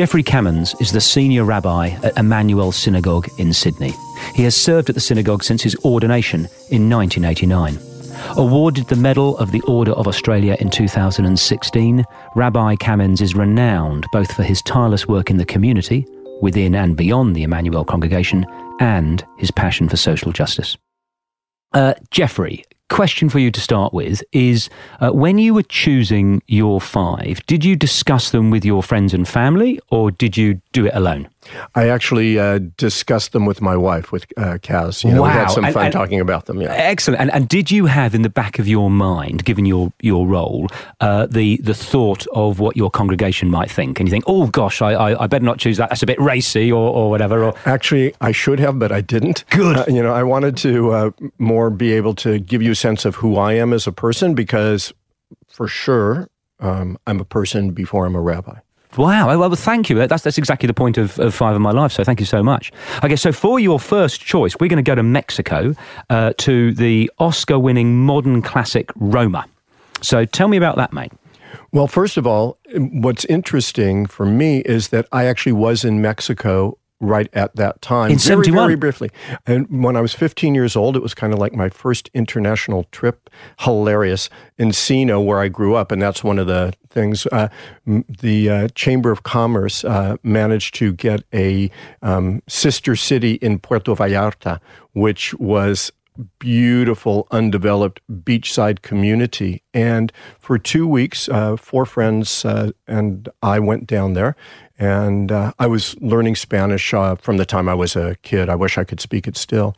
Jeffrey Kamins is the senior rabbi at Emmanuel Synagogue in Sydney. He has served at the synagogue since his ordination in 1989. Awarded the Medal of the Order of Australia in 2016, Rabbi Cammons is renowned both for his tireless work in the community, within and beyond the Emmanuel congregation, and his passion for social justice. Uh, Geoffrey, question for you to start with is uh, when you were choosing your five, did you discuss them with your friends and family or did you do it alone? I actually uh, discussed them with my wife, with uh, Kaz. You know, wow. We had some and, fun and, talking about them. Yeah. Excellent. And, and, did you have in the back of your mind, given your, your role, uh, the, the thought of what your congregation might think? And you think, oh gosh, I, I, I better not choose that. That's a bit racy or, or whatever. Or... Actually, I should have, but I didn't. Good. Uh, you know, I wanted to uh, more be able to give you a sense of who I am as a person because for sure, um, I'm a person before I'm a rabbi. Wow. Well, thank you. That's, that's exactly the point of, of Five of My Life. So thank you so much. Okay, so for your first choice, we're going to go to Mexico uh, to the Oscar winning modern classic Roma. So tell me about that, mate. Well, first of all, what's interesting for me is that I actually was in Mexico right at that time. In very, 71? Very briefly. And when I was 15 years old, it was kind of like my first international trip. Hilarious. Encino, where I grew up. And that's one of the things. Uh, the uh, Chamber of Commerce uh, managed to get a um, sister city in Puerto Vallarta, which was beautiful, undeveloped beachside community. And for two weeks, uh, four friends uh, and I went down there. And uh, I was learning Spanish uh, from the time I was a kid. I wish I could speak it still.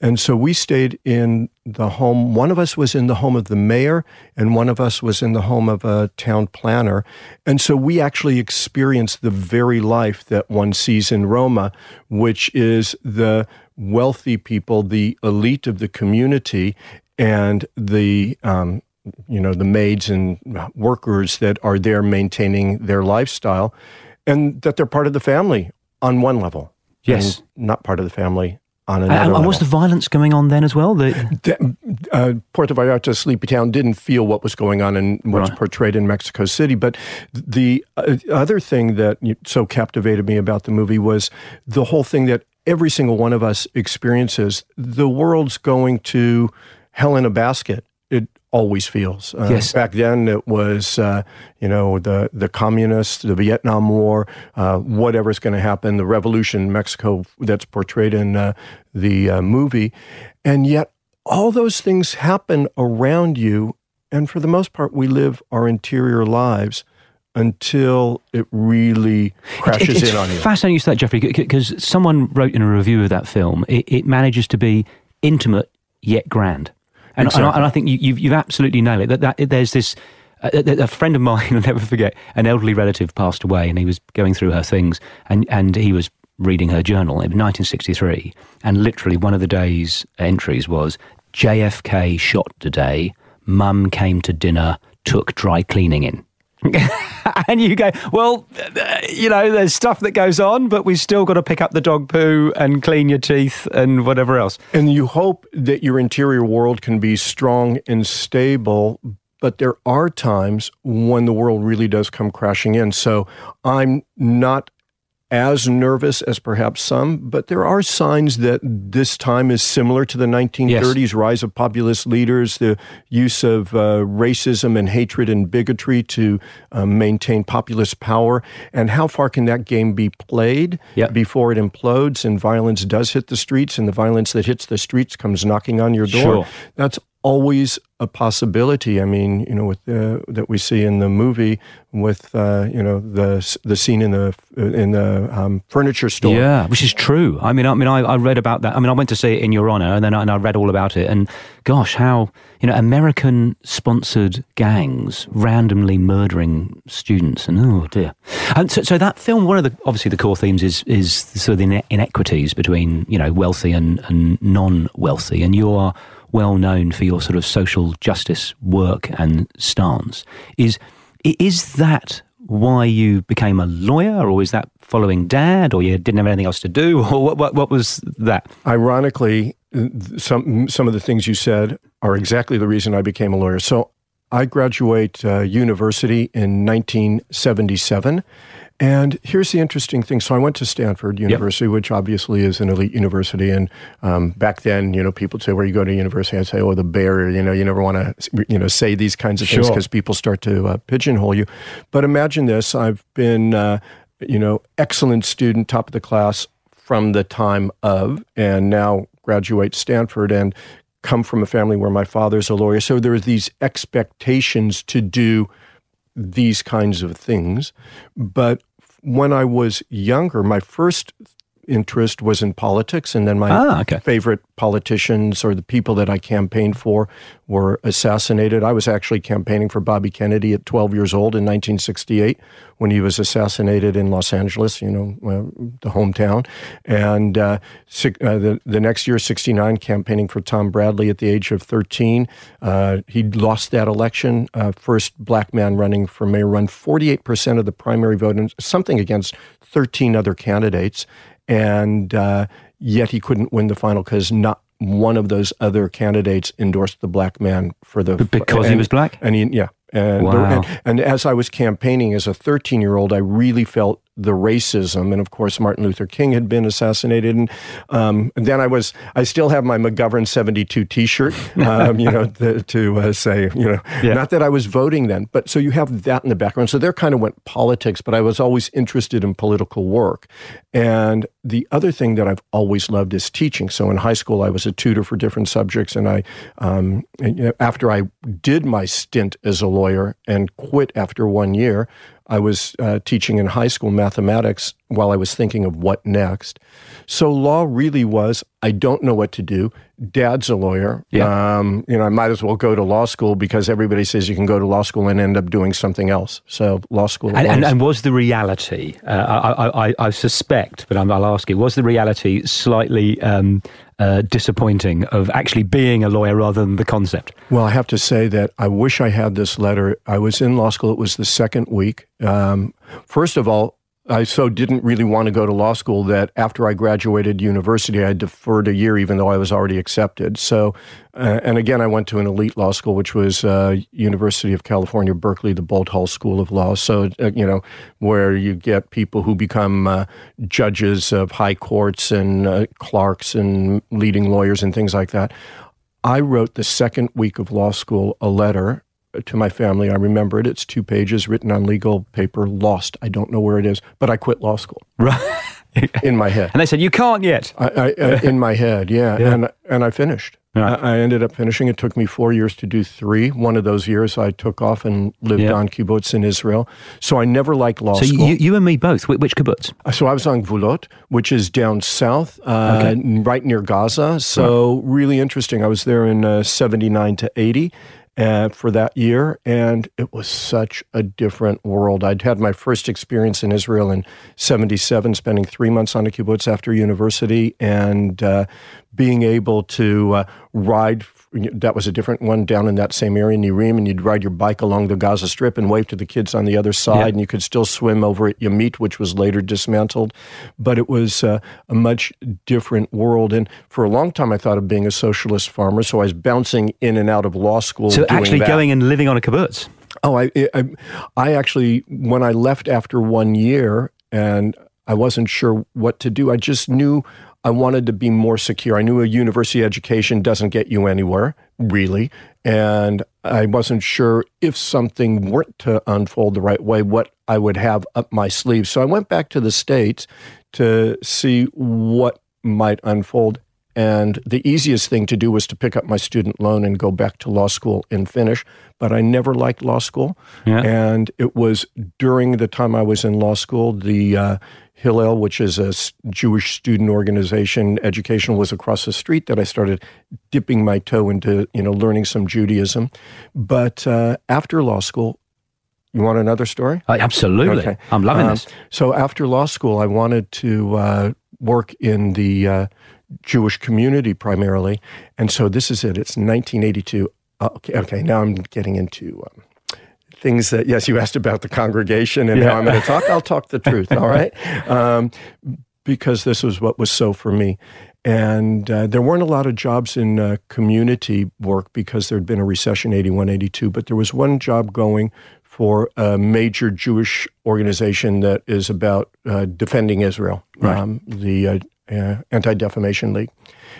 And so we stayed in the home. One of us was in the home of the mayor, and one of us was in the home of a town planner. And so we actually experienced the very life that one sees in Roma, which is the wealthy people, the elite of the community, and the um, you know the maids and workers that are there maintaining their lifestyle and that they're part of the family on one level. Yes. not part of the family on another and, level. was the violence going on then as well? The... The, uh, Puerto Vallarta, sleepy town, didn't feel what was going on and what's Right. portrayed in Mexico City. But the uh, other thing that so captivated me about the movie was the whole thing that every single one of us experiences. The world's going to hell in a basket. It always feels. Uh, Yes. Back then, it was uh, you know the the communists, the Vietnam War, uh, whatever's going to happen, the revolution in Mexico that's portrayed in uh, the uh, movie, and yet all those things happen around you, and for the most part, we live our interior lives until it really crashes It- it's in on you. fascinating you say that, Jeffrey, because someone wrote in a review of that film, it, it manages to be intimate yet grand. And, and, I, and I think you, you've, you've absolutely nailed it. That, that there's this. A, a a friend of mine, I'll never forget, an elderly relative passed away, and he was going through her things, and, and he was reading her journal in 1963, and literally one of the day's entries was JFK shot today. Mum came to dinner, took dry cleaning in. and you go, well, you know, there's stuff that goes on, but we've still got to pick up the dog poo and clean your teeth and whatever else. And you hope that your interior world can be strong and stable, but there are times when the world really does come crashing in. So I'm not as nervous as perhaps some, but there are signs that this time is similar to the 1930s rise of populist leaders, the use of uh, racism and hatred and bigotry to um, maintain populist power. And how far can that game be played Yep. before it implodes and violence does hit the streets and the violence that hits the streets comes knocking on your door? Sure. That's always a possibility. I mean, you know, with the, that we see in the movie with uh, you know the the scene in the in the um, furniture store. Yeah, which is true. I mean, I mean, I, I, read about that. I mean, I went to see it in Your Honor, and then I, and I read all about it. And gosh, how you know American sponsored gangs randomly murdering students, and oh dear. And so, so that film, one of the obviously the core themes is is sort of the inequities between you know wealthy and and non wealthy, and you are well known for your sort of social justice work and stance. Is is that why you became a lawyer, or is that following dad, or you didn't have anything else to do, or what, what, what was that? Ironically, some some of the things you said are exactly the reason I became a lawyer. So I graduate uh, university in 1977, and here's the interesting thing. So I went to Stanford University, yep. which obviously is an elite university. And um, back then, you know, people would say, "Where you go to university?" I'd say, "Oh, the Bay Area." You know, you never want to, you know, say these kinds of sure. things because people start to uh, pigeonhole you. But imagine this: I've been, uh, you know, excellent student, top of the class from the time of, and now graduate Stanford and come from a family where my father's a lawyer. So there are these expectations to do these kinds of things. But when I was younger, my first interest was in politics, and then my ah, okay. favorite politicians or the people that I campaigned for were assassinated. I was actually campaigning for Bobby Kennedy at 12 years old in 1968 when he was assassinated in Los Angeles, you know, uh, the hometown. And uh, uh, the, the next year, 69, campaigning for Tom Bradley at the age of 13. Uh, he lost that election. Uh, first black man running for mayor, run 48% of the primary vote, and something against 13 other candidates and uh, yet he couldn't win the final because not one of those other candidates endorsed the black man for the because and, he was black. And he, yeah, and, wow. and, and as I was campaigning as a 13 year old, I really felt the racism. And of course, Martin Luther King had been assassinated. And, um, and then I was, I still have my McGovern 72 t shirt, um, you know, the, to uh, say, you know, yeah. not that I was voting then, but so you have that in the background. So there kind of went politics, but I was always interested in political work. And the other thing that I've always loved is teaching. So in high school, I was a tutor for different subjects. And I, um, and, you know, after I did my stint as a lawyer and quit after one year, I was uh, teaching in high school mathematics while I was thinking of what next. So law really was I don't know what to do. Dad's a lawyer. Yeah. Um, you know, I might as well go to law school because everybody says you can go to law school and end up doing something else. So law school. And, and, and was the reality? Uh, I, I, I, suspect, but I'll ask you: Was the reality slightly um, uh, disappointing of actually being a lawyer rather than the concept? Well, I have to say that I wish I had this letter. I was in law school. It was the second week. Um, first of all, I so didn't really want to go to law school that after I graduated university, I deferred a year, even though I was already accepted. So, uh, and again, I went to an elite law school, which was uh, University of California, Berkeley, the Boalt Hall School of Law. So, uh, you know, where you get people who become uh, judges of high courts and uh, clerks and leading lawyers and things like that. I wrote the second week of law school a letter to my family. I remember it. It's two pages written on legal paper, lost. I don't know where it is, but I quit law school. Right. in my head. And they said, you can't yet. I, I, uh, in my head, yeah. yeah. And, and I finished. Right. I, I, ended up finishing. It took me four years to do three. One of those years I took off and lived yeah. on kibbutz in Israel. So I never liked law so school. You, you and me both. Which kibbutz? Uh, so I was on Gvulot, which is down south, uh, okay. right near Gaza. So right. really interesting. I was there in uh, 79 to 80 uh, for that year, and it was such a different world. I'd had my first experience in Israel in '77, spending three months on a kibbutz after university, and uh, being able to uh, ride that was a different one down in that same area, Nirim, and you'd ride your bike along the Gaza Strip and wave to the kids on the other side, yeah. and you could still swim over at Yamit, which was later dismantled. But it was uh, a much different world. And for a long time, I thought of being a socialist farmer, so I was bouncing in and out of law school. So actually that. going and living on a kibbutz? Oh, I, I, I actually, when I left after one year and I wasn't sure what to do, I just knew I wanted to be more secure. I knew a university education doesn't get you anywhere, really. And I wasn't sure if something weren't to unfold the right way, what I would have up my sleeve. So I went back to the States to see what might unfold. And the easiest thing to do was to pick up my student loan and go back to law school and finish. But I never liked law school. Yeah. And it was during the time I was in law school, the uh, Hillel, which is a Jewish student organization, education was across the street that I started dipping my toe into, you know, learning some Judaism. But uh, after law school, you want another story? Uh, absolutely. Okay. I'm loving Um, this. So after law school, I wanted to uh, work in the uh, Jewish community primarily, and so this is it. It's 1982. Uh, okay, okay. Now I'm getting into um, things that. Yes, you asked about the congregation and Yeah. how I'm going to talk. I'll talk the truth. All right, um, because this was what was so for me. And uh, there weren't a lot of jobs in uh, community work because there had been a recession 81, 82, but there was one job going for a major Jewish organization that is about uh, defending Israel, Right. um, the uh, uh, Anti Defamation League.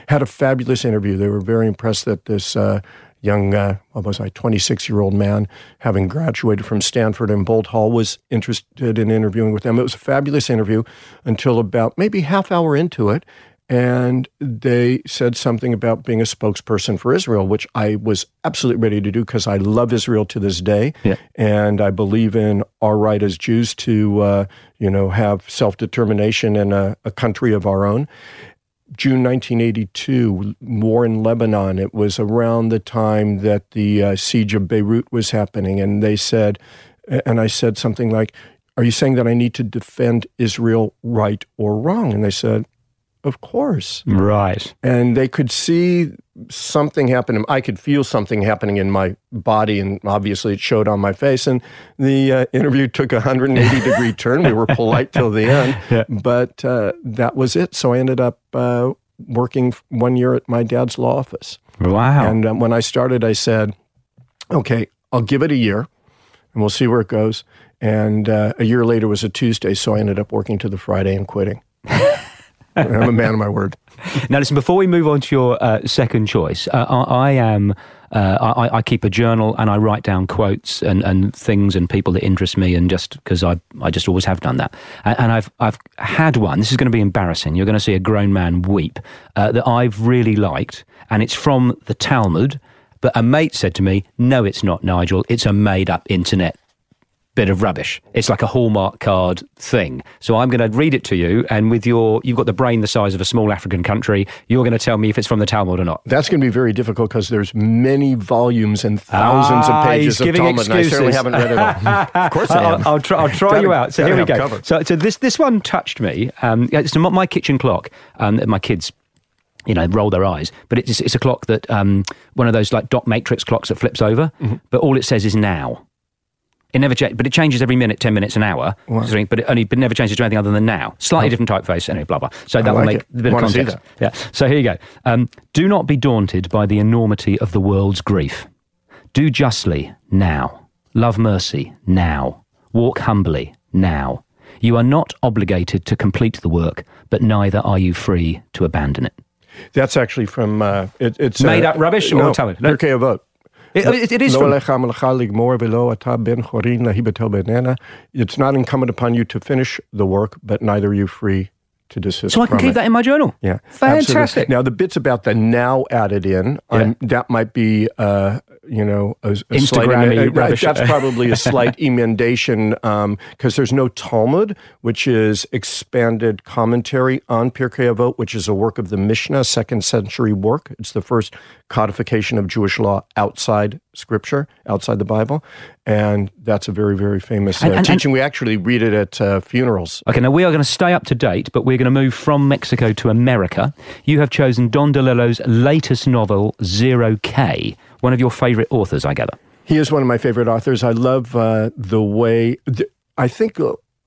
Had a fabulous interview. They were very impressed that this uh, young, uh, what was I, 26 year old man, having graduated from Stanford and Boalt Hall, was interested in interviewing with them. It was a fabulous interview until about maybe half hour into it. And they said something about being a spokesperson for Israel, which I was absolutely ready to do because I love Israel to this day, Yeah. and I believe in our right as Jews to, uh, you know, have self determination in a, a country of our own. June 1982, war in Lebanon. It was around the time that the uh, siege of Beirut was happening, and they said, and I said something like, "Are you saying that I need to defend Israel, right or wrong?" And they said, "Of course." Right. and they could see something happen. I could feel something happening in my body, and obviously it showed on my face. And the uh, interview took a 180 degree turn. We were polite till the end, Yeah. but uh, that was it. So I ended up uh, working one year at my dad's law office. Wow. And um, when I started, I said, "Okay, I'll give it a year, and we'll see where it goes." And uh, a year later was a Tuesday, so I ended up working to the Friday and quitting. I'm a man of my word. Now, listen, before we move on to your uh, second choice, uh, I, I am. Uh, I, I keep a journal and I write down quotes and, and things and people that interest me, and just because I, I just always have done that. And, and I've I've had one. This is going to be embarrassing. You're going to see a grown man weep uh, that I've really liked, and it's from the Talmud. But a mate said to me, "No, it's not, Nigel. It's a made-up internet bit of rubbish. It's like a Hallmark card thing. So I'm going to read it to you, and with your, you've got the brain the size of a small African country. You're going to tell me if it's from the Talmud or not. That's going to be very difficult because there's many volumes and thousands Ah, of pages of Talmud, and I certainly haven't read it all. of course I I'll, am. I'll try. I'll try you out. So here we go. cover. So, so this this one touched me. Um, it's not my kitchen clock. Um, my kids. You know, roll their eyes, but it's it's a clock that um, one of those like dot matrix clocks that flips over, Mm-hmm. but all it says is now. It never changes, but it changes every minute, ten minutes, an hour. But it only, but it never changes to anything other than now. Slightly different typeface, anyway. Blah blah. So that will like make it. a bit of context. Yeah. So here you go. Um, do not be daunted by the enormity of the world's grief. Do justly now. Love mercy now. Walk humbly now. You are not obligated to complete the work, but neither are you free to abandon it. That's actually from uh, it, it's Made uh, up rubbish or no, Talmud? No. Pirkei Avot. It, it- is from, alecha melacha ligmor velo ata ben chorin lahi betel benena. It's not incumbent upon you to finish the work, but neither are you free to desist so I can keep it. that in my journal. Yeah, Fantastic. absolutely. Now the bits about the now added in, um, that might be, uh, you know, a, a slight, uh, rubbish. That's probably a slight emendation because there's no Talmud, which is expanded commentary on Pirkei Avot, which is a work of the Mishnah, second century work. It's the first codification of Jewish law outside Scripture, outside the Bible, and that's a very, very famous uh, And- and- teaching. we actually read it at uh, funerals. Okay, now we are going to stay up to date, but we're going to move from Mexico to America. You have chosen Don DeLillo's latest novel, Zero K, one of your favourite authors, I gather. He is one of my favorite authors. I love uh, the way. th- I think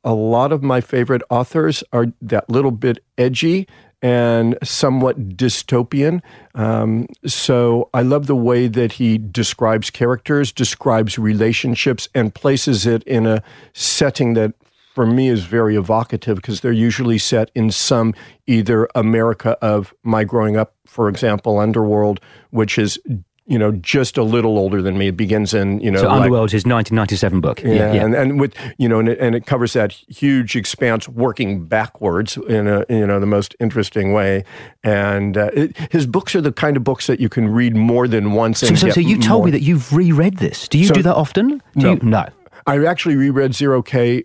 a lot of my favorite authors are that little bit edgy and somewhat dystopian. Um, so I love the way that he describes characters, describes relationships, and places it in a setting that for me is very evocative because they're usually set in some either America of my growing up, for example, Underworld, which is you know, just a little older than me. It begins in, you know, so like, Underworld is his 1997 book. yeah, Yeah, yeah. And, and with you know, and it, and it covers that huge expanse working backwards in a you know the most interesting way. And uh, it, his books are the kind of books that you can read more than once. So, And so, get so you told more. me that you've reread this. Do you So- do that often? Do No. You, no. I actually reread Zero K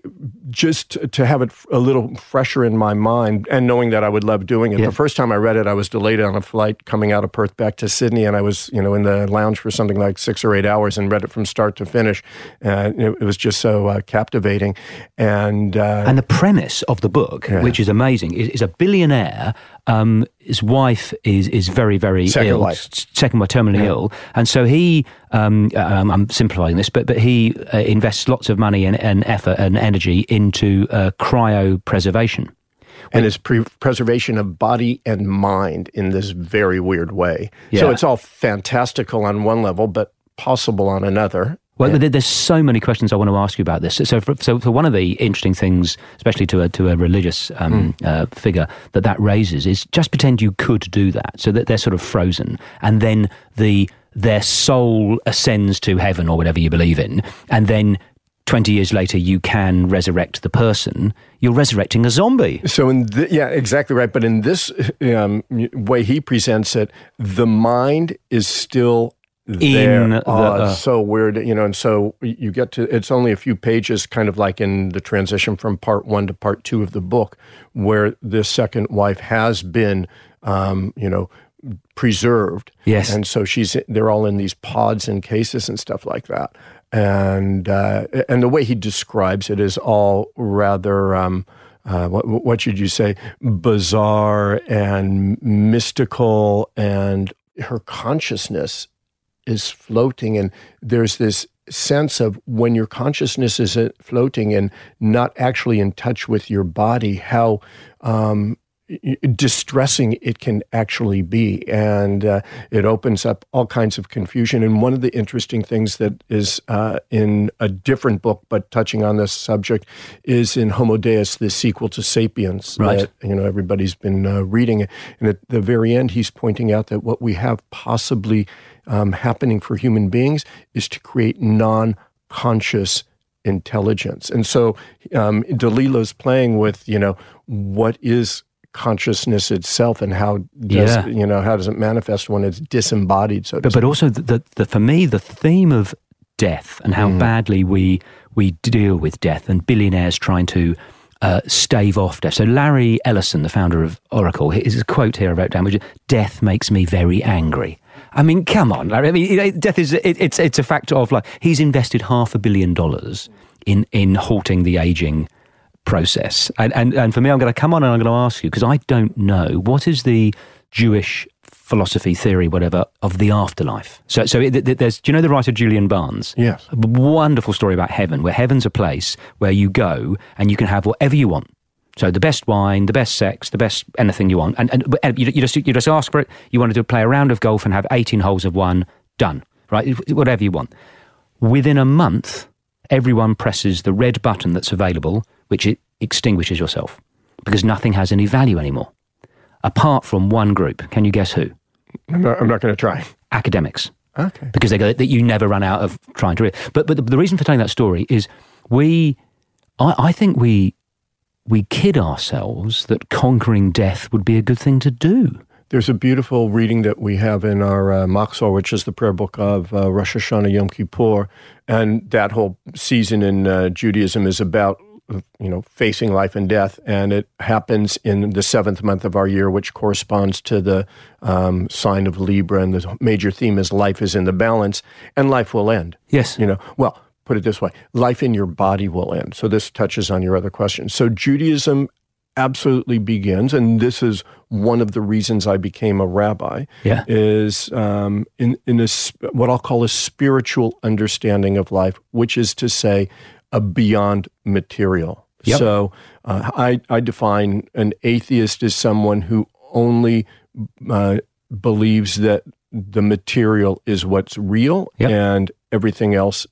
just to- have it a little fresher in my mind, and knowing that I would love doing it. Yeah. The first time I read it, I was delayed on a flight coming out of Perth back to Sydney, and I was you know in the lounge for something like six or eight hours and read it from start to finish, and it, it was just so uh, captivating. And uh, And the premise of the book, which is amazing, is, is a billionaire. Um, his wife is is very very Second ill, wife. second wife terminally ill, and so he. Um, um, I'm simplifying this, but but he uh, invests lots of money and, and effort and energy into uh, cryopreservation. and his pre- preservation of body and mind in this very weird way. So it's all fantastical on one level, but possible on another. Well, there- there's so many questions I want to ask you about this. So, for, so for one of the interesting things, especially to a to a religious um, uh, figure, that that raises is just pretend you could do that, so that they're sort of frozen, and then the their soul ascends to heaven or whatever you believe in, and then. 20 years later, you can resurrect the person. You're resurrecting a zombie. So in th- yeah, exactly right. But in this um, way he presents it, the mind is still. In the- oh, uh, so weird, you know. And so you get to it's only a few pages, kind of like in the transition from part one to part two of the book, where this second wife has been, um, you know. Preserved, Yes. and so she's they're all in these pods and cases and stuff like that, and uh, and the way he describes it is all rather um, uh, what, what should you say, bizarre and mystical, and her consciousness is floating, and there's this sense of when your consciousness is floating and not actually in touch with your body, how um, distressing it can actually be. And uh, it opens up all kinds of confusion. And one of the interesting things that is uh, in a different book, but touching on this subject, is in Homo Deus, the sequel to Sapiens. Right. That, you know, everybody's been uh, reading it. And at the very end, he's pointing out that what we have possibly um, happening for human beings is to create non conscious intelligence. And so um, DeLillo's playing with, you know, what is consciousness itself and how does Yeah. you know how does it manifest when it's disembodied so to but, but also the, the, the for me the theme of death and how badly we we deal with death and billionaires trying to uh, stave off death. So Larry Ellison, the founder of Oracle, his quote here I wrote down, which is "Death makes me very angry." I mean, come on, Larry. I mean, death is it, it's it's a factor of like he's invested half a billion dollars in in halting the aging process. And, and, and for me, I'm going to come on and I'm going to ask you, because I don't know, what is the Jewish philosophy, theory, whatever, of the afterlife? So, so it, it- there's, do you know the writer Julian Barnes? Yes. A wonderful story about heaven, where heaven's a place where you go and you can have whatever you want. So the best wine, the best sex, the best anything you want, and, and uh, you, you just you just ask for it. You want to do play a round of golf and have 18 holes of one, done, right? Whatever you want. Within a month, everyone presses the red button that's available, which it extinguishes yourself because nothing has any value anymore, apart from one group. Can you guess who? I'm not, not going to try Academics okay because they go that you never run out of trying to read. But but the, the reason for telling that story is we, I, I think we we kid ourselves that conquering death would be a good thing to do. There's a beautiful reading that we have in our uh, which is the prayer book of uh, Rosh Hashanah Yom Kippur, and that whole season in uh, Judaism is about you know facing life and death, and it happens in the seventh month of our year, which corresponds to the um, sign of Libra, and the major theme is life is in the balance, and life will end. Yes. You know, well, put it this way life in your body will end. So this touches on your other question. So Judaism absolutely begins, and this is one of the reasons I became a rabbi, Yeah. is um, in, in a, what I'll call a spiritual understanding of life, which is to say, a beyond material. Yep. So uh, I, I define an atheist as someone who only uh, believes that the material is what's real Yep. and everything else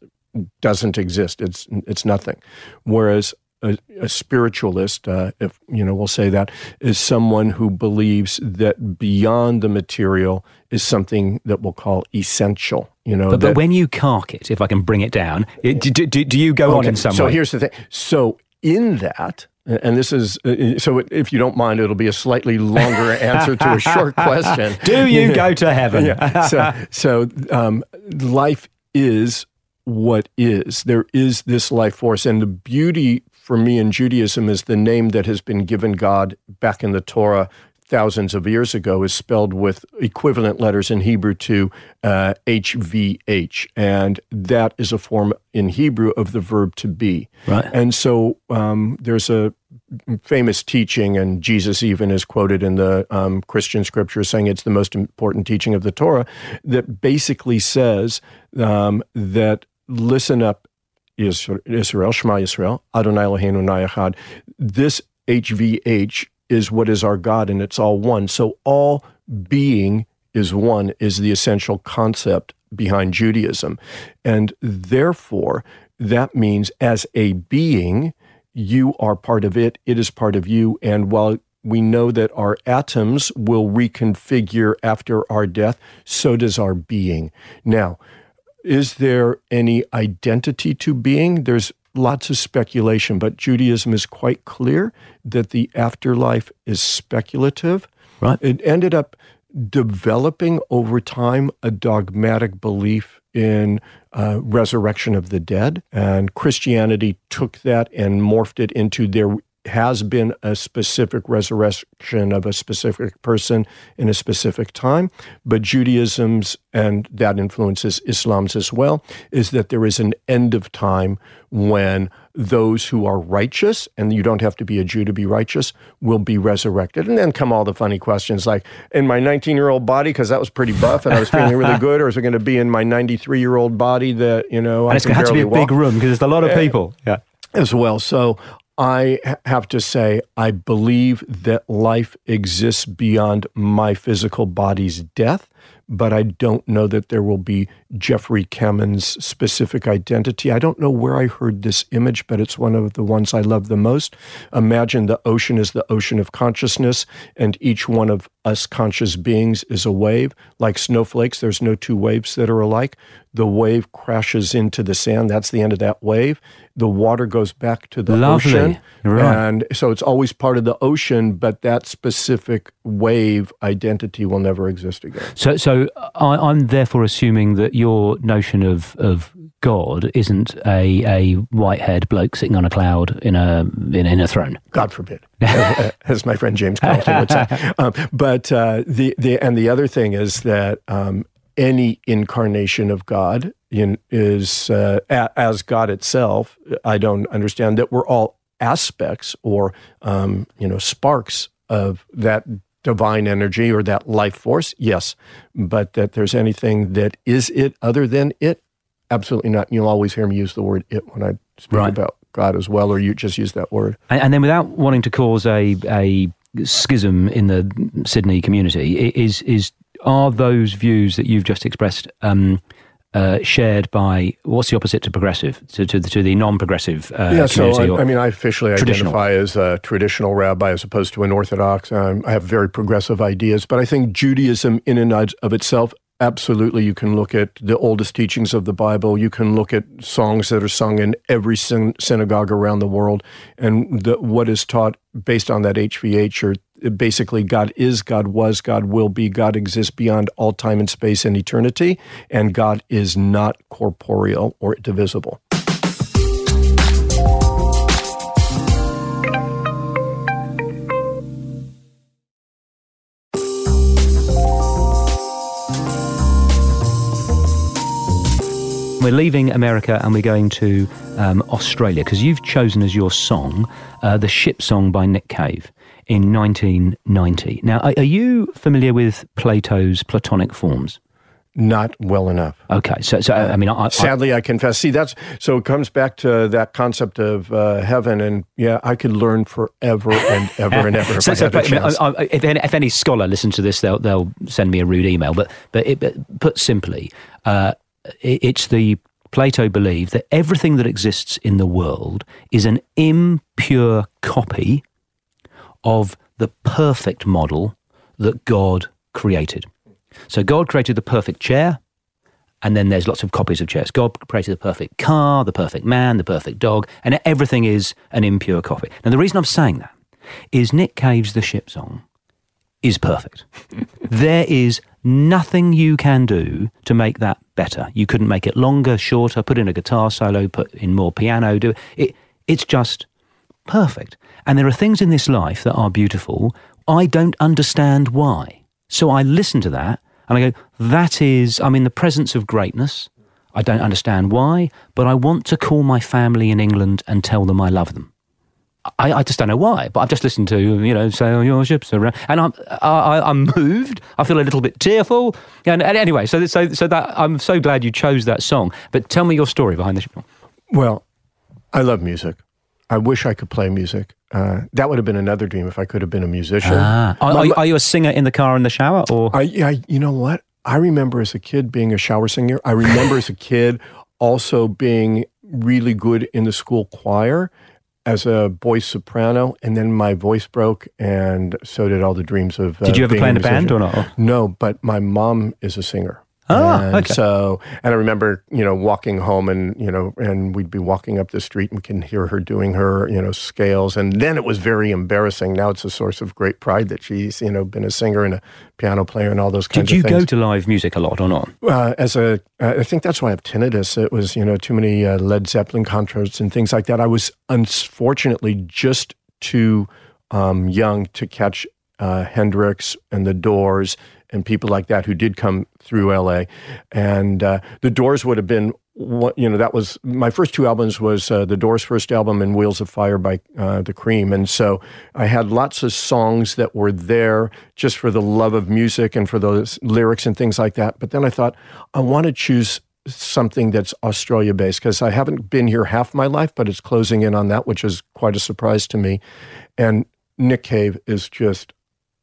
doesn't exist. It's it's nothing. Whereas a, a spiritualist, uh, if you know, we'll say that, is someone who believes that beyond the material is something that we'll call essential. You know, but, that, but when you cark it, if I can bring it down, it, do, do, do, you go okay, on in some so way? So here's the thing. So in that, and this is uh, so. If you don't mind, it'll be a slightly longer answer to a short question. Do you go to heaven? yeah. So, so um, life is what is. There is this life force, and the beauty for me in Judaism is the name that has been given God back in the Torah thousands of years ago is spelled with equivalent letters in Hebrew to uh, HVH. And that is a form in Hebrew of the verb to be. Right. And so um, there's a famous teaching, and Jesus even is quoted in the um, Christian scriptures saying it's the most important teaching of the Torah, that basically says um, that listen up, Israel, Shema Israel, Adonai Eloheinu Echad. This HVH is what is our God, and it's all one. So all being is one, is the essential concept behind Judaism. And therefore, that means as a being, you are part of it, it is part of you. And while we know that our atoms will reconfigure after our death, so does our being. Now, is there any identity to being? There's lots of speculation, but Judaism is quite clear that the afterlife is speculative. Right. It ended up developing over time a dogmatic belief in uh, resurrection of the dead. And Christianity took that and morphed it into there has been a specific resurrection of a specific person in a specific time, but Judaism's, and that influences Islam's as well, is that there is an end of time when those who are righteous, and you don't have to be a Jew to be righteous, will be resurrected. And then come all the funny questions like, in my 19 year old body, because that was pretty buff and I was feeling really good, or is it going to be in my 93 year old body that, you know, and I it's going to have to be a walk? big room because there's a lot of eh, people. Yeah as well. So I have to say, I believe that life exists beyond my physical body's death but I don't know that there will be Jeffrey Kamin's specific identity. I don't know where I heard this image, but it's one of the ones I love the most. Imagine the ocean is the ocean of consciousness, and each one of us conscious beings is a wave. Like snowflakes, there's no two waves that are alike. The wave crashes into the sand. That's the end of that wave. The water goes back to the Lovely. ocean. Right. And so it's always part of the ocean, but that specific wave identity will never exist again. So, so I, am therefore assuming that your notion of of God isn't a a white haired bloke sitting on a cloud in a in, in a throne. God forbid, as my friend James Carlton would say. Um, but uh, the the and the other thing is that um, any incarnation of God in, is uh, a, as God itself. I don't understand that we're all aspects or um, you know sparks of that divine energy or that life force, yes. But that there's anything that is it other than it, absolutely not. You'll always hear me use the word it when I speak right. about God as well, or you just use that word. And, and then without wanting to cause a, a schism in the Sydney community, is, is are those views that you've just expressed um, uh, shared by what's the opposite to progressive to to, to the non-progressive uh, yeah so I, I, mean i officially identify as a traditional rabbi as opposed to an orthodox um, i have very progressive ideas but i think judaism in and of itself Absolutely. You can look at the oldest teachings of the Bible. You can look at songs that are sung in every syn- synagogue around the world. And the, what is taught based on that HVH or basically God is, God was, God will be, God exists beyond all time and space and eternity, and God is not corporeal or divisible. We're leaving America and we're going to um, Australia because you've chosen as your song uh, the Ship Song by Nick Cave in 1990. Now, are, are you familiar with Plato's Platonic forms? Not well enough. Okay, so so I mean, I, sadly, I, I, confess. See, that's so it comes back to that concept of uh, heaven, and yeah, I could learn forever and ever and ever. so, so, but, I, if, any, if, any, scholar listens to this, they'll they'll send me a rude email. But but, it, but put simply, uh, it, it's the Plato believed that everything that exists in the world is an impure copy of the perfect model that God created. So God created the perfect chair, and then there's lots of copies of chairs. God created the perfect car, the perfect man, the perfect dog, and everything is an impure copy. Now, the reason I'm saying that is Nick Cave's The Ship Song is perfect. there is nothing you can do to make that better. You couldn't make it longer, shorter, put in a guitar solo, put in more piano, do it. It's just perfect. And there are things in this life that are beautiful. I don't understand why. So I listen to that and I go, that is, I'm in the presence of greatness. I don't understand why, but I want to call my family in England and tell them I love them. I, I, just don't know why, but I've just listened to you know sail your ships around, and I'm I, am moved. I feel a little bit tearful, and, and, anyway, so so so that I'm so glad you chose that song. But tell me your story behind the this. Well, I love music. I wish I could play music. Uh, that would have been another dream if I could have been a musician. Ah. Are, are, are, you a singer in the car in the shower, or? I, I, you know what? I remember as a kid being a shower singer. I remember as a kid also being really good in the school choir as a boy soprano, and then my voice broke, and so did all the dreams of. Uh, did you ever play in a, a band or not? No, but my mom is a singer. Oh, and okay. So, and I remember, you know, walking home and, you know, and we'd be walking up the street and we can hear her doing her, you know, scales. And then it was very embarrassing. Now it's a source of great pride that she's, you know, been a singer and a piano player and all those kinds of things. Did you go to live music a lot or not? Uh, as a, uh, I think that's why I have tinnitus. It was, you know, too many uh, Led Zeppelin concerts and things like that. I was unfortunately just too um, young to catch uh, Hendrix and the Doors and people like that who did come through LA. And uh, the Doors would have been, you know, that was my first two albums was uh, the Doors' first album and Wheels of Fire by uh, The Cream. And so I had lots of songs that were there just for the love of music and for those lyrics and things like that. But then I thought, I want to choose something that's Australia based because I haven't been here half my life, but it's closing in on that, which is quite a surprise to me. And Nick Cave is just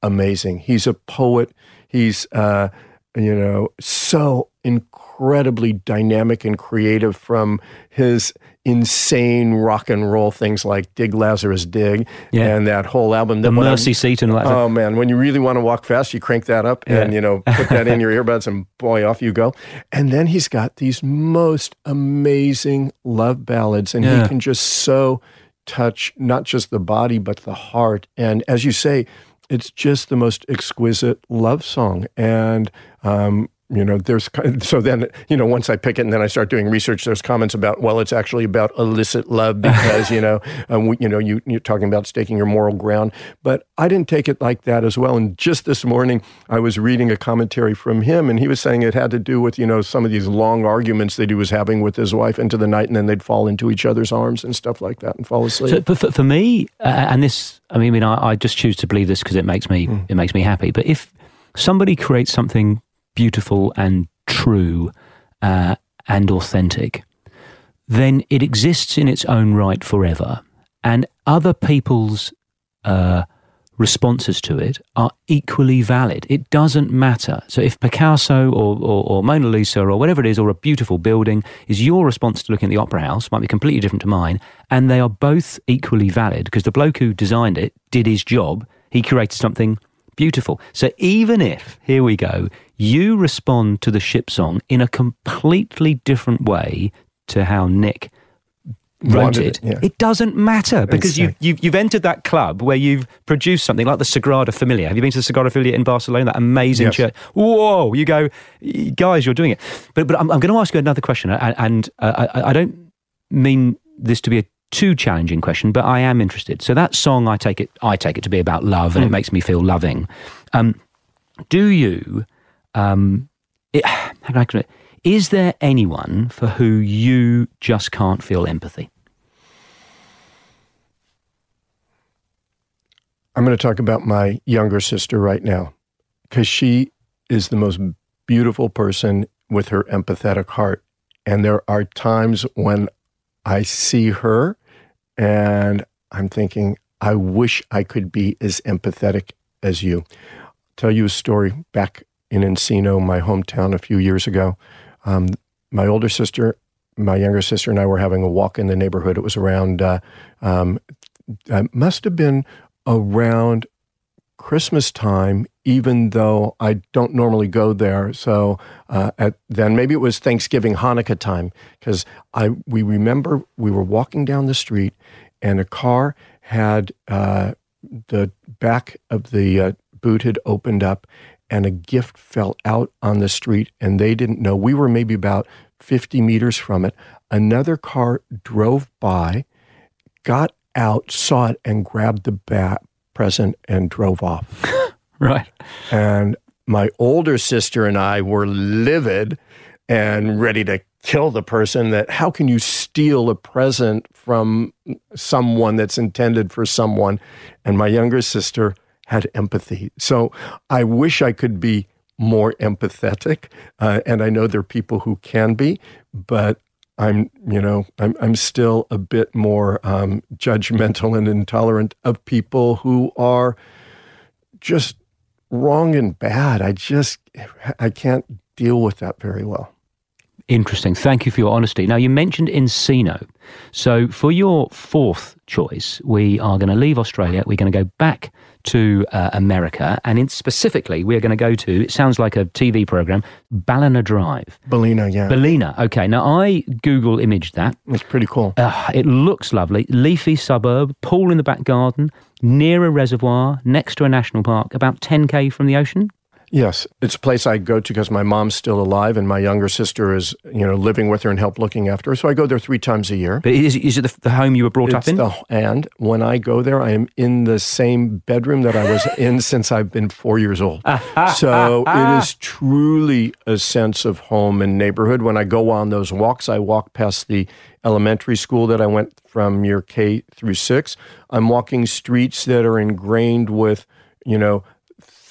amazing. He's a poet. He's, uh, you know, so incredibly dynamic and creative from his insane rock and roll things like Dig Lazarus Dig yeah. and that whole album. The Mercy Seat and like Oh man, when you really want to walk fast, you crank that up yeah. and you know put that in your earbuds and boy off you go. And then he's got these most amazing love ballads and yeah. he can just so touch not just the body but the heart. And as you say, it's just the most exquisite love song. And um, you know, there's so then you know once I pick it and then I start doing research, there's comments about well, it's actually about illicit love because you know, um, we, you know, you you're talking about staking your moral ground, but I didn't take it like that as well. And just this morning, I was reading a commentary from him, and he was saying it had to do with you know some of these long arguments that he was having with his wife into the night, and then they'd fall into each other's arms and stuff like that and fall asleep. So, but for, for me, uh, and this, I mean, I, mean, I, I just choose to believe this because it makes me mm. it makes me happy. But if somebody creates something beautiful and true uh, and authentic, then it exists in its own right forever. And other people's uh, responses to it are equally valid. It doesn't matter. So if Picasso or, or, or, Mona Lisa or whatever it is, or a beautiful building, is your response to looking at the opera house, might be completely different to mine, and they are both equally valid because the bloke who designed it did his job. He created something beautiful. So even if, here we go, you respond to the ship song in a completely different way to how Nick wrote it, it, yeah. it doesn't matter because you, you've, you've entered that club where you've produced something like the Sagrada Familia. Have you been to the Sagrada Familia in Barcelona? That amazing yes. church. Whoa! You go, guys, you're doing it. But but I'm, I'm going to ask you another question, and, and uh, I, I don't mean this to be a too challenging question, but I am interested. So that song, I take it, I take it to be about love, and mm. it hmm. makes me feel loving. Um, do you? Um, it, is there anyone for who you just can't feel empathy? I'm going to talk about my younger sister right now because she is the most beautiful person with her empathetic heart. And there are times when I see her and I'm thinking, I wish I could be as empathetic as you. I'll tell you a story back in Encino, my hometown, a few years ago. Um, my older sister my younger sister and I were having a walk in the neighborhood. It was around, uh, um, uh, must have been around Christmas time, even though I don't normally go there. So uh, at, then maybe it was Thanksgiving, Hanukkah time, because I we remember we were walking down the street, and a car had uh, the back of the uh, boot had opened up, and a gift fell out on the street, and they didn't know. We were maybe about 50 meters from it. Another car drove by, got out, saw it, and grabbed the bat present and drove off. right. And my older sister and I were livid and ready to kill the person that how can you steal a present from someone that's intended for someone and my younger sister had empathy so i wish i could be more empathetic uh, and i know there are people who can be but I'm, you know, I'm, I'm still a bit more um, judgmental and intolerant of people who are just wrong and bad. I just, I can't deal with that very well. Interesting. Thank you for your honesty. Now, you mentioned Encino. So, for your fourth choice, we are going to leave Australia. We're going to go back to uh, America, and in specifically, we're going to go to. It sounds like a TV program, Ballina Drive. Ballina, yeah. Ballina. Okay. Now I Google imaged that. It's pretty cool. Uh, it looks lovely. Leafy suburb, pool in the back garden, near a reservoir, next to a national park, about 10k from the ocean. Yes, it's a place I go to because my mom's still alive and my younger sister is, you know, living with her and help looking after her. So I go there three times a year. But is, is it the, the home you were brought it's up in? The, and when I go there, I am in the same bedroom that I was in since I've been four years old. so it is truly a sense of home and neighborhood. When I go on those walks, I walk past the elementary school that I went from year K through six. I'm walking streets that are ingrained with, you know,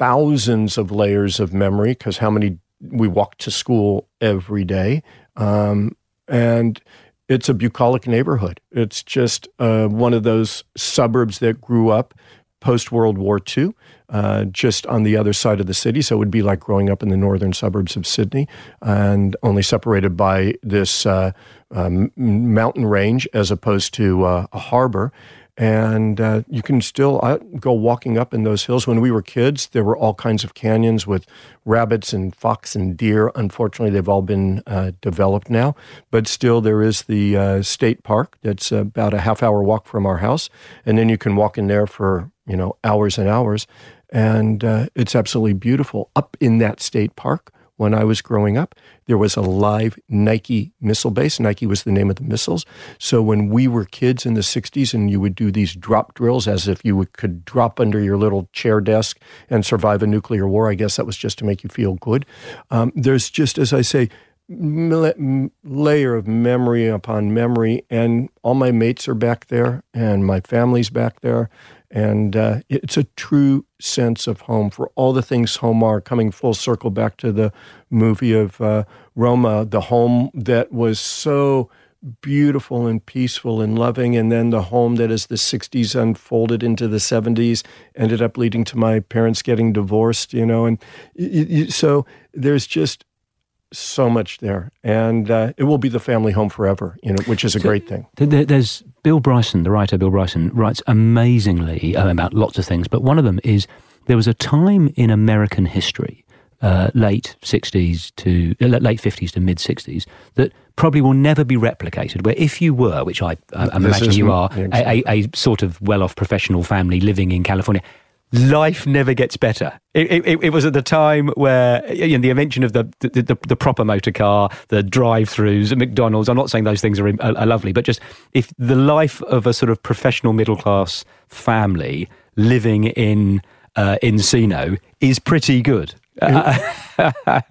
thousands of layers of memory because how many we walk to school every day. Um, and it's a bucolic neighborhood. It's just uh, one of those suburbs that grew up post World War II, uh, just on the other side of the city. So it would be like growing up in the northern suburbs of Sydney and only separated by this uh, um, mountain range as opposed to uh, a harbor and uh, you can still I go walking up in those hills. When we were kids, there were all kinds of canyons with rabbits and fox and deer. Unfortunately, they've all been uh, developed now, but still there is the uh, state park that's about a half hour walk from our house, and then you can walk in there for you know hours and hours, and uh, it's absolutely beautiful up in that state park when I was growing up. There was a live Nike missile base. Nike was the name of the missiles. So when we were kids in the 60s and you would do these drop drills as if you would, could drop under your little chair desk and survive a nuclear war, I guess that was just to make you feel good. Um, there's just, as I say, layer of memory upon memory, and all my mates are back there, and my family's back there, and uh, it's a true sense of home for all the things home are. Coming full circle back to the movie of uh, Roma, the home that was so beautiful and peaceful and loving, and then the home that as the 60s unfolded into the 70s ended up leading to my parents getting divorced, you know. And so there's just so much there, and uh, it will be the family home forever, you know, which is a so great thing. There's Bill Bryson, the writer Bill Bryson, writes amazingly uh, about lots of things, but one of them is there was a time in American history, uh, late 60s to uh, late 50s to mid 60s, that probably will never be replicated. Where if you were, which I, I imagine you are, a, a, a sort of well-off professional family living in California, life never gets better. It, it, it, was at the time where you know, the invention of the, the, the, the proper motor car, the drive-throughs, McDonald's. I'm not saying those things are, are, are, lovely, but just if the life of a sort of professional middle class family living in uh, Encino is pretty good.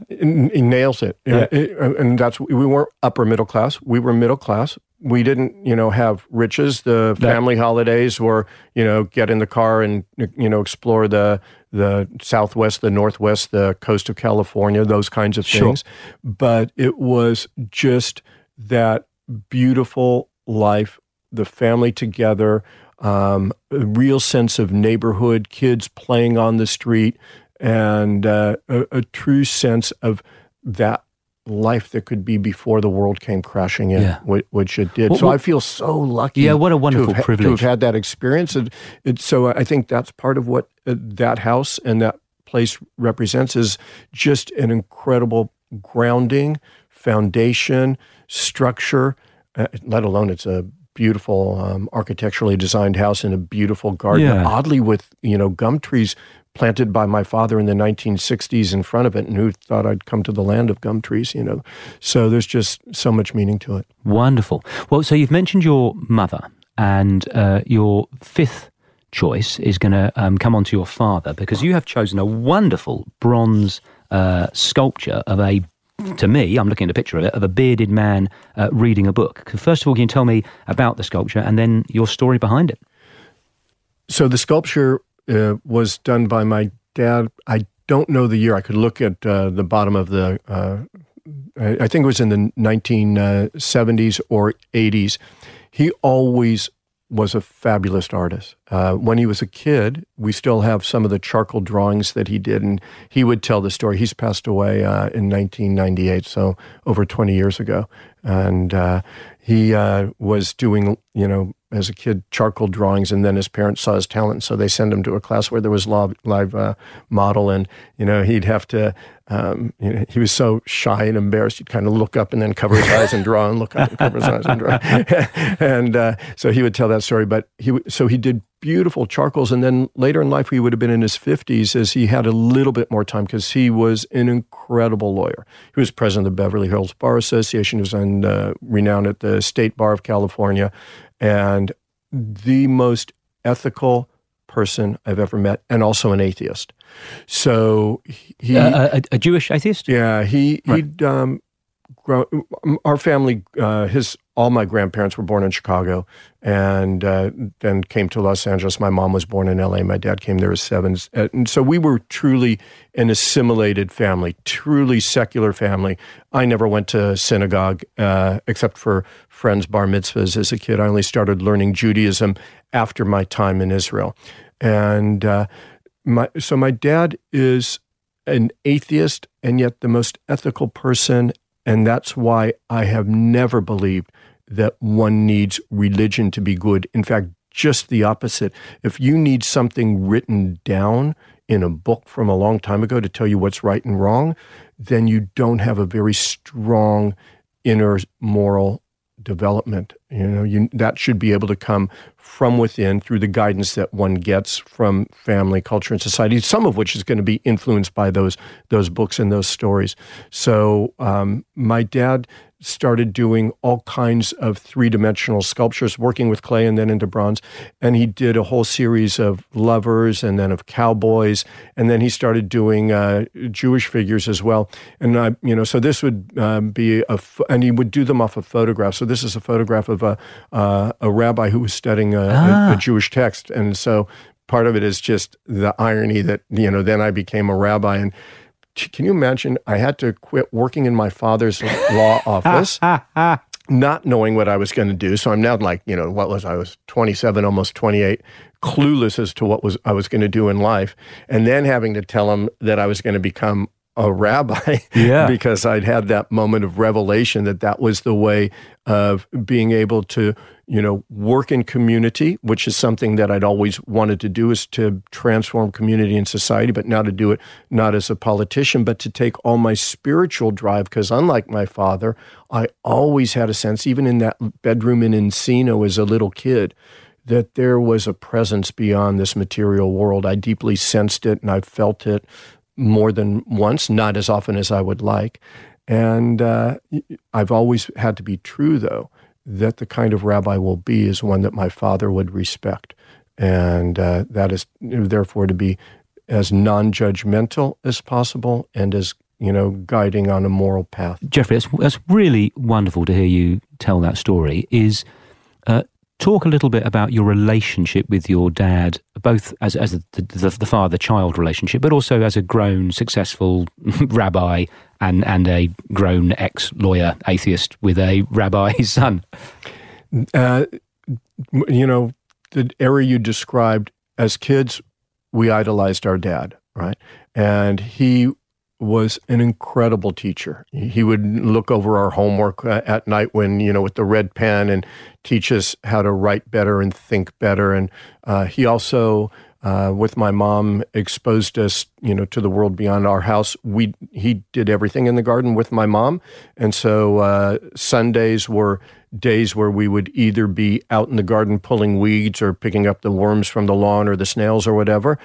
he nails it. Yeah. and that's we weren't upper middle class. We were middle class we didn't, you know, have riches. The family holidays were, you know, get in the car and you know explore the the Southwest, the Northwest, the coast of California, those kinds of things. Sure. But it was just that beautiful life, the family together, um, a real sense of neighborhood, kids playing on the street, and uh, a, a true sense of that life that could be before the world came crashing in, Yeah. which, it did. Well, so well- I feel so lucky. Yeah, what a wonderful to ha- privilege. to have had that experience. And it, so I think that's part of what uh, that house and that place represents is just an incredible grounding, foundation, structure. Uh, let alone it's a beautiful um, architecturally designed house in a beautiful garden. Yeah. Oddly, with you know gum trees planted by my father in the 1960s in front of it, and who thought I'd come to the land of gum trees? You know, so there's just so much meaning to it. Wonderful. Well, so you've mentioned your mother, and uh, your fifth choice is going to um, come on to your father because you have chosen a wonderful bronze uh, sculpture of a. To me, I'm looking at a picture of it of a bearded man uh, reading a book. First of all, can you tell me about the sculpture and then your story behind it? So the sculpture uh, was done by my dad. I don't know the year. I could look at uh, the bottom of the. Uh, I think it was in the 1970s or 80s. He always was a fabulous artist. Uh, when he was a kid, we still have some of the charcoal drawings that he did, and he would tell the story. He's passed away uh, in 1998, so over 20 years ago. And uh, he uh, was doing, you know, as a kid, charcoal drawings, and then his parents saw his talent, so they sent him to a class where there was live, live uh, model, and you know he'd have to. Um, you know, he was so shy and embarrassed. He'd kind of look up and then cover his eyes and draw, and look up and cover his eyes and draw. and uh, so he would tell that story. But he so he did beautiful charcoals, and then later in life he would have been in his fifties as he had a little bit more time because he was an incredible lawyer. He was president of the Beverly Hills Bar Association. He was on, uh, renowned at the State Bar of California, and the most ethical person I've ever met, and also an atheist. So he, Uh, a, a Jewish atheist? yeah, he he'd um, grow. Our family, uh, his all my grandparents were born in Chicago, and uh, then came to Los Angeles. My mom was born in L.A. My dad came there as sevens, Uh, and so we were truly an assimilated family, truly secular family. I never went to synagogue uh, except for friends' bar mitzvahs as a kid. I only started learning Judaism after my time in Israel, and uh, my so my dad is an atheist and yet the most ethical person. And that's why I have never believed that one needs religion to be good. In fact, just the opposite. If you need something written down in a book from a long time ago to tell you what's right and wrong, then you don't have a very strong inner moral development. You know, you, that should be able to come from within through the guidance that one gets from family, culture, and society. Some of which is going to be influenced by those those books and those stories. So, um, my dad started doing all kinds of three dimensional sculptures, working with clay and then into bronze. And he did a whole series of lovers and then of cowboys. And then he started doing uh, Jewish figures as well. And I, you know, so this would um, be a, and he would do them off of photographs. So this is a photograph of a uh, a rabbi who was studying a, a, a Jewish text. And so part of it is just the irony that you know then I became a rabbi and. Can you imagine? I had to quit working in my father's law office, not knowing what I was going to do. So I'm now like, you know, what was I? Was 27, almost 28, clueless as to what was I was going to do in life, and then having to tell him that I was going to become a rabbi Yeah. because I'd had that moment of revelation that that was the way of being able to, you know, work in community, which is something that I'd always wanted to do is to transform community and society, but now to do it not as a politician, but to take all my spiritual drive. Because unlike my father, I always had a sense, even in that bedroom in Encino as a little kid, that there was a presence beyond this material world. I deeply sensed it and I felt it more than once, not as often as I would like. And uh, I've always had to be true, though, that the kind of rabbi will be is one that my father would respect. And uh, that is therefore to be as non judgmental as possible and as you know, guiding on a moral path. Jeffrey, that's, that's really wonderful to hear you tell that story. Is talk a little bit about your relationship with your dad, both as as the, the, the father-child relationship, but also as a grown, successful rabbi and and a grown ex-lawyer atheist with a rabbi son. Uh, you know, the era you described as kids, we idolized our dad, right? And he was an incredible teacher. He would look over our homework uh, at night when, you know, with the red pen and teach us how to write better and think better. And uh, he also, uh, with my mom, exposed us, you know, to the world beyond our house. We he did everything in the garden with my mom, and so uh, Sundays were days where we would either be out in the garden pulling weeds or picking up the worms from the lawn or the snails or whatever,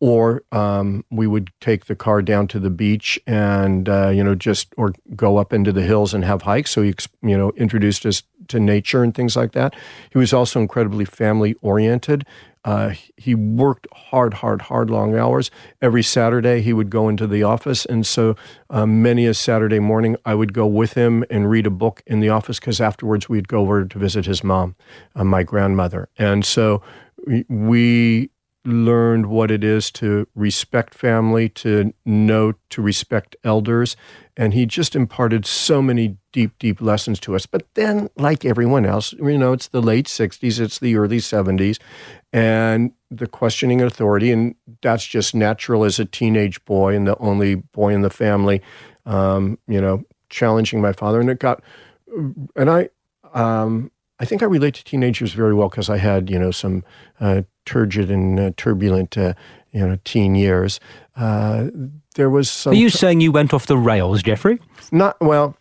or um, we would take the car down to the beach and uh, you know just or go up into the hills and have hikes. So he you know introduced us to nature and things like that. He was also incredibly family oriented. Uh, he worked hard, hard, hard, long hours. Every Saturday, he would go into the office. And so um, many a Saturday morning, I would go with him and read a book in the office because afterwards we'd go over to visit his mom, uh, my grandmother. And so we learned what it is to respect family, to know to respect elders. And he just imparted so many deep, deep lessons to us. But then, like everyone else, you know, it's the late 60s, it's the early 70s, and the questioning authority. And that's just natural as a teenage boy and the only boy in the family, um, you know, challenging my father. And it got, and I, um, I think I relate to teenagers very well because I had, you know, some uh, turgid and uh, turbulent, uh, you know, teen years. Uh, there was some. Are you saying you went off the rails, Jeffrey? Not well.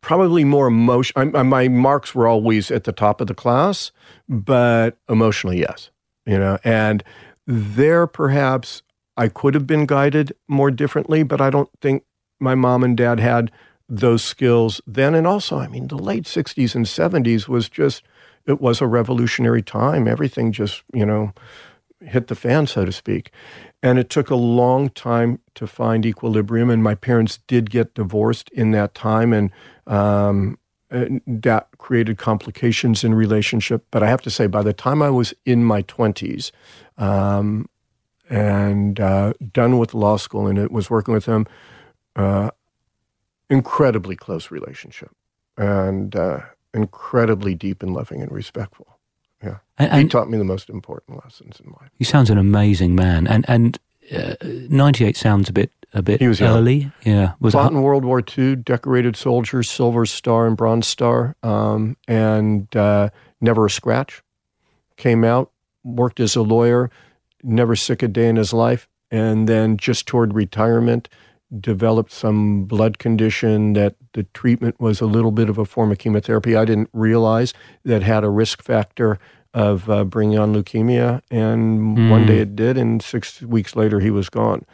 Probably more emotion. I, my marks were always at the top of the class, but emotionally, yes. You know, and there perhaps I could have been guided more differently, but I don't think my mom and dad had those skills then. And also, I mean, the late 60s and 70s was just, it was a revolutionary time. Everything just, you know, hit the fan, so to speak. And it took a long time to find equilibrium. And my parents did get divorced in that time. And, um, that created complications in relationship. But I have to say, by the time I was in my 20s um, and uh, done with law school and it was working with them, uh, incredibly close relationship and uh, incredibly deep and loving and respectful. Yeah, and, and he taught me the most important lessons in life. He sounds an amazing man, and and uh, ninety eight sounds a bit a bit he was early. Young. Yeah, was fought in World War II, decorated soldier, Silver Star and Bronze Star, um, and uh, never a scratch. Came out, worked as a lawyer, never sick a day in his life, and then just toward retirement developed some blood condition that the treatment was a little bit of a form of chemotherapy I didn't realize that had a risk factor of uh, bringing on leukemia. And mm. one day hmm. it did, and six weeks later he was gone.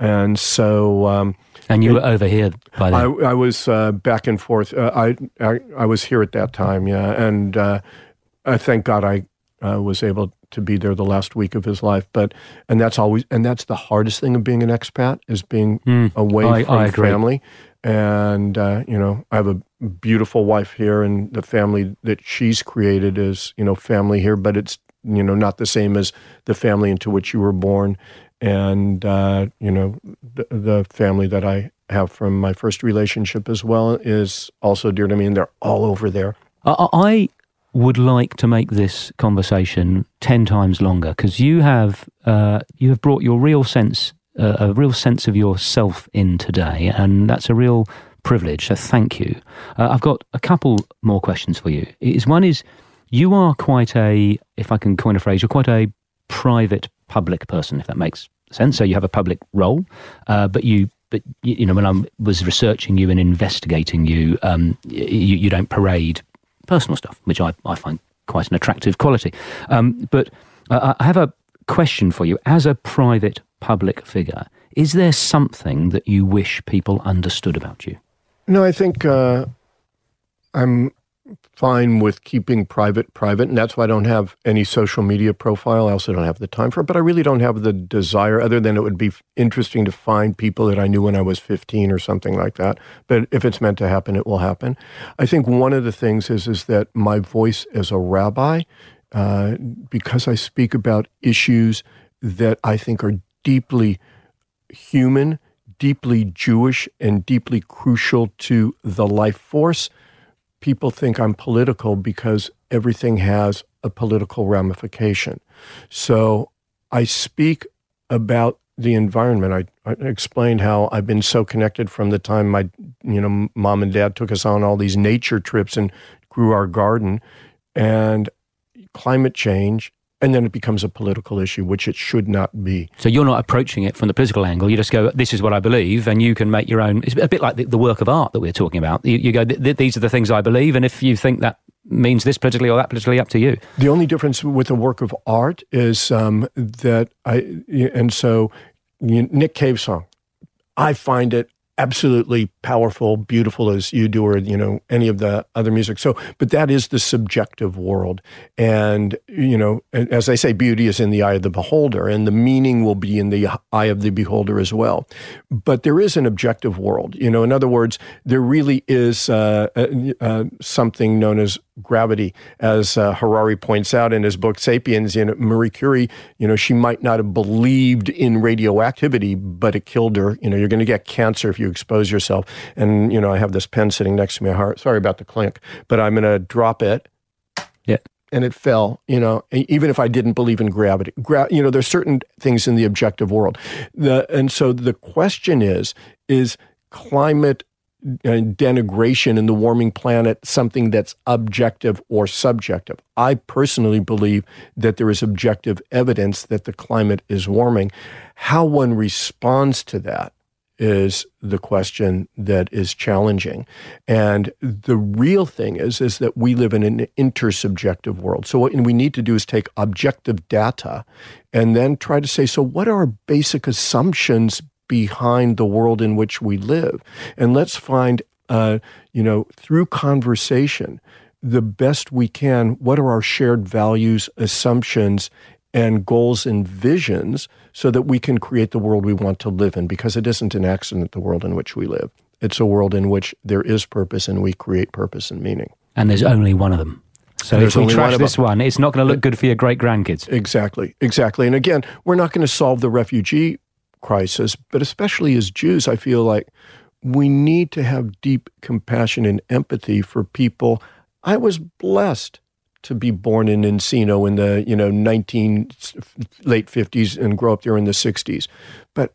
And so. Um, and you it, were over here by then? I, I was uh, back and forth. Uh, I, I, I was here at that time, yeah. And uh, I thank God I uh, was able to be there the last week of his life. But and that's always and that's the hardest thing of being an expat is being mm, away I, from I family. And uh, you know, I have a beautiful wife here, and the family that she's created is you know family here, but it's you know not the same as the family into which you were born, and uh, you know the, the family that I have from my first relationship as well is also dear to me, and they're all over there. I would like to make this conversation ten times longer because you have uh, you have brought your real sense uh, a real sense of yourself in today, and that's a real privilege. So thank you. Uh, I've got a couple more questions for you. Is one is you are quite a if I can coin a phrase, you're quite a private public person, if that makes sense. So you have a public role, uh, but you but you know when I was researching you and investigating you, um, you, you don't parade personal stuff, which I, I find quite an attractive quality. Um, but uh, I have a question for you. As a private public figure, is there something that you wish people understood about you? No, I think uh, I'm fine with keeping private private, and that's why I don't have any social media profile. I also don't have the time for it, but I really don't have the desire, other than it would be interesting to find people that I knew when I was 15 or something like that. But if it's meant to happen, it will happen. I think one of the things is is that my voice as a rabbi, uh, because I speak about issues that I think are deeply human, deeply Jewish, and deeply crucial to the life force people think I'm political because everything has a political ramification. So I speak about the environment. I, I, explained how I've been so connected from the time my, you know, mom and dad took us on all these nature trips and grew our garden, and climate change. And then it becomes a political issue, which it should not be. So you're not approaching it from the political angle. You just go, "This is what I believe," and you can make your own. It's a bit like the, the work of art that we're talking about. You, you go, "These are the things I believe," and if you think that means this politically or that politically, up to you. The only difference with a work of art is um, that I, and so Nick Cave song, I find it absolutely powerful, beautiful as you do, or you know any of the other music. So, but that is the subjective world, and you know, as I say, beauty is in the eye of the beholder, and the meaning will be in the eye of the beholder as well. But there is an objective world. You know, in other words, there really is uh, uh, uh something known as gravity, as uh, Harari points out in his book *Sapiens*. You know, Marie Curie, you know, she might not have believed in radioactivity, but it killed her. You know, you're going to get cancer if you expose yourself. And you know, I have this pen sitting next to me. Sorry about the clink, but I'm going to drop it. Yeah. And it fell, you know, even if I didn't believe in gravity. Gra- you know, there's certain things in the objective world. The, and so the question is, is climate Uh, denigration in the warming planet something that's objective or subjective. I personally believe that there is objective evidence that the climate is warming. How one responds to that is the question that is challenging. And the real thing is, is that we live in an intersubjective world. So what we need to do is take objective data and then try to say, so what are basic assumptions behind the world in which we live. And let's find, uh, you know, through conversation, the best we can, what are our shared values, assumptions, and goals and visions so that we can create the world we want to live in because it isn't an accident, the world in which we live. It's a world in which there is purpose and we create purpose and meaning. And there's only one of them. So if we trash one this one, it's not going to look good for your great grandkids. Exactly, exactly. And again, we're not going to solve the refugee crisis, but especially as Jews, I feel like we need to have deep compassion and empathy for people. I was blessed to be born in Encino in the you know 19 late 50s and grow up there in the 60s. But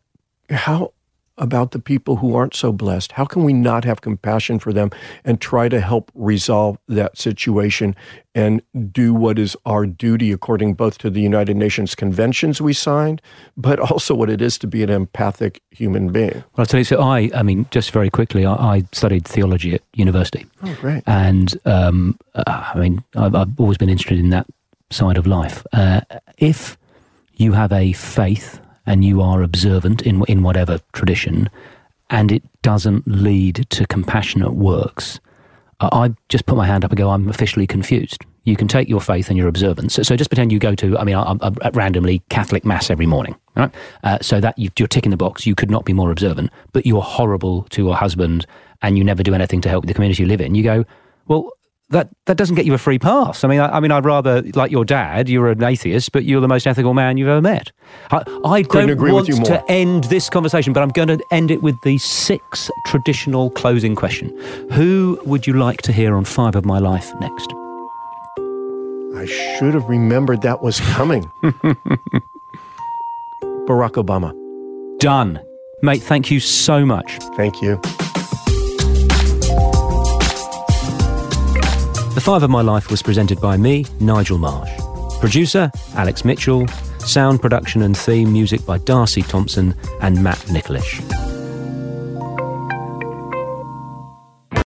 how about the people who aren't so blessed? How can we not have compassion for them and try to help resolve that situation and do what is our duty according both to the United Nations conventions we signed, but also what it is to be an empathic human being? Well, I'll tell you, so I, I mean, just very quickly, I, I studied theology at university. Oh, great. And um, I mean, I've, I've, always been interested in that side of life. Uh, if you have a faith and you are observant in, in whatever tradition, and it doesn't lead to compassionate works, I just put my hand up and go, I'm officially confused. You can take your faith and your observance. So, so just pretend you go to, I mean, I, I, I randomly Catholic Mass every morning, right? Uh, so that you, you're ticking the box. You could not be more observant, but you're horrible to your husband and you never do anything to help the community you live in. You go, well, that that doesn't get you a free pass. I mean, I, I, mean, I'd rather like your dad. You're an atheist, but you're the most ethical man you've ever met. I, I don't want to end this conversation, but I'm going to end it with the six traditional closing question: Who would you like to hear on Five of My Life next? I should have remembered that was coming. Barack Obama. Done, mate. Thank you so much. Thank you. The Five of My Life was presented by me, Nigel Marsh. Producer, Alex Mitchell. Sound production and theme music by Darcy Thompson and Matt Nicholish.